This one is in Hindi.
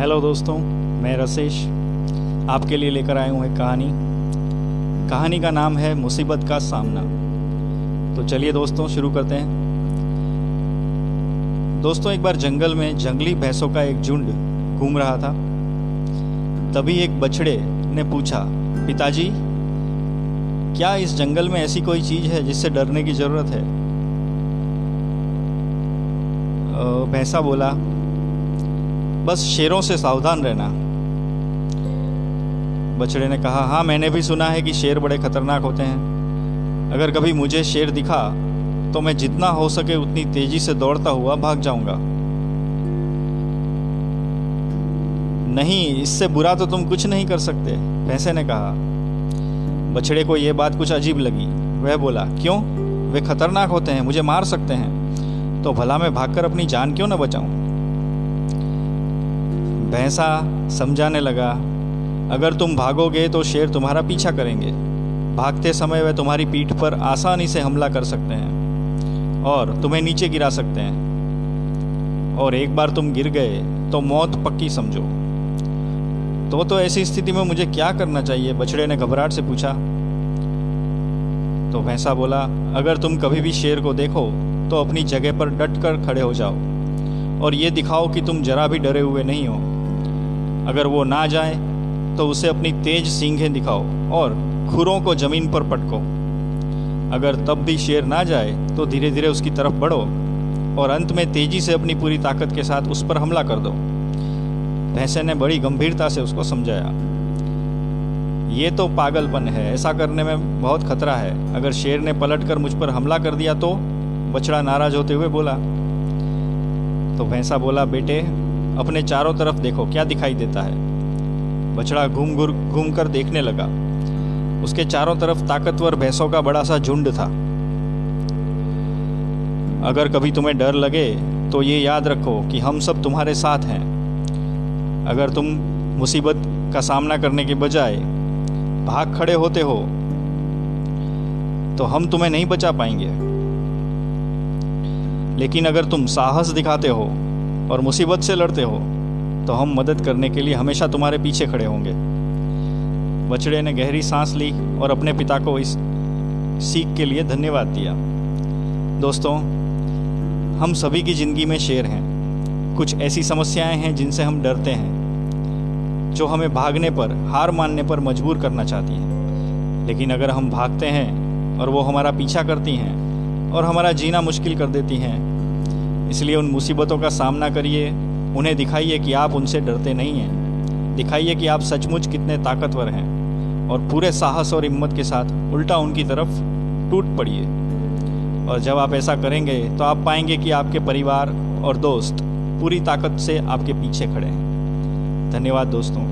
हेलो दोस्तों, मैं रसेश। आपके लिए लेकर आया हूँ एक कहानी। कहानी का नाम है मुसीबत का सामना। तो चलिए दोस्तों, शुरू करते हैं। दोस्तों, एक बार जंगल में जंगली भैंसों का एक झुंड घूम रहा था। तभी एक बछड़े ने पूछा, पिताजी, क्या इस जंगल में ऐसी कोई चीज़ है जिससे डरने की ज़रूरत है? भैंसा बोला बस शेरों से सावधान रहना। बछड़े ने कहा हाँ मैंने भी सुना है कि शेर बड़े खतरनाक होते हैं। अगर कभी मुझे शेर दिखा तो मैं जितना हो सके उतनी तेज़ी से दौड़ता हुआ भाग जाऊँगा। नहीं, इससे बुरा तो तुम कुछ नहीं कर सकते, भैंसे ने कहा। बछड़े को यह बात कुछ अजीब लगी। वह बोला, क्यों? वे खतरनाक होते हैं, मुझे मार सकते हैं। तो भला मैं भागकर अपनी जान क्यों न बचाऊं? भैंसा समझाने लगा, अगर तुम भागोगे तो शेर तुम्हारा पीछा करेंगे। भागते समय वह तुम्हारी पीठ पर आसानी से हमला कर सकते हैं और तुम्हें नीचे गिरा सकते हैं। और एक बार तुम गिर गए तो मौत पक्की समझो। तो तो ऐसी स्थिति में मुझे क्या करना चाहिए? बछड़े ने घबराहट से पूछा। तो भैंसा बोला, अगर तुम कभी भी शेर को देखो तो अपनी जगह पर डट कर खड़े हो जाओ और ये दिखाओ कि तुम जरा भी डरे हुए नहीं हो। अगर वो ना जाए तो उसे अपनी तेज सींगें दिखाओ और खुरों को ज़मीन पर पटको। अगर तब भी शेर ना जाए तो धीरे धीरे उसकी तरफ़ बढ़ो और अंत में तेज़ी से अपनी पूरी ताकत के साथ उस पर हमला कर दो। भैंसे ने बड़ी गंभीरता से उसको समझाया, ये तो पागलपन है, ऐसा करने में बहुत खतरा है। अगर शेर ने पलट कर मुझ पर हमला कर दिया तो? बछड़ा नाराज़ होते हुए बोला। तो भैंसा बोला, बेटे अपने चारों तरफ़ देखो, क्या दिखाई देता है। बछड़ा घूम घूम कर देखने लगा। उसके चारों तरफ़ ताकतवर भैंसों का बड़ा सा झुंड था। अगर कभी तुम्हें डर लगे तो ये याद रखो कि हम सब तुम्हारे साथ हैं। अगर तुम मुसीबत का सामना करने के बजाय भाग खड़े होते हो तो हम तुम्हें नहीं बचा पाएँगे। लेकिन अगर तुम साहस दिखाते हो और मुसीबत से लड़ते हो तो हम मदद करने के लिए हमेशा तुम्हारे पीछे खड़े होंगे। बछड़े ने गहरी सांस ली और अपने पिता को इस सीख के लिए धन्यवाद दिया। दोस्तों, हम सभी की ज़िंदगी में शेर हैं। कुछ ऐसी समस्याएँ हैं जिनसे हम डरते हैं, जो हमें भागने पर, हार मानने पर मजबूर करना चाहती हैं। लेकिन अगर हम भागते हैं और वो हमारा पीछा करती हैं और हमारा जीना मुश्किल कर देती हैं इसलिए उन मुसीबतों का सामना करिए, उन्हें दिखाइए कि आप उनसे डरते नहीं हैं। दिखाइए कि आप सचमुच कितने ताकतवर हैं और पूरे साहस और हिम्मत के साथ उल्टा उनकी तरफ़ टूट पड़िए। और जब आप ऐसा करेंगे तो आप पाएँगे कि आपके परिवार और दोस्त पूरी ताकत से आपके पीछे खड़े हैं। धन्यवाद दोस्तों।